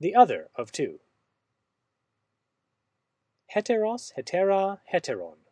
the other of two. heteros, hetera, heteron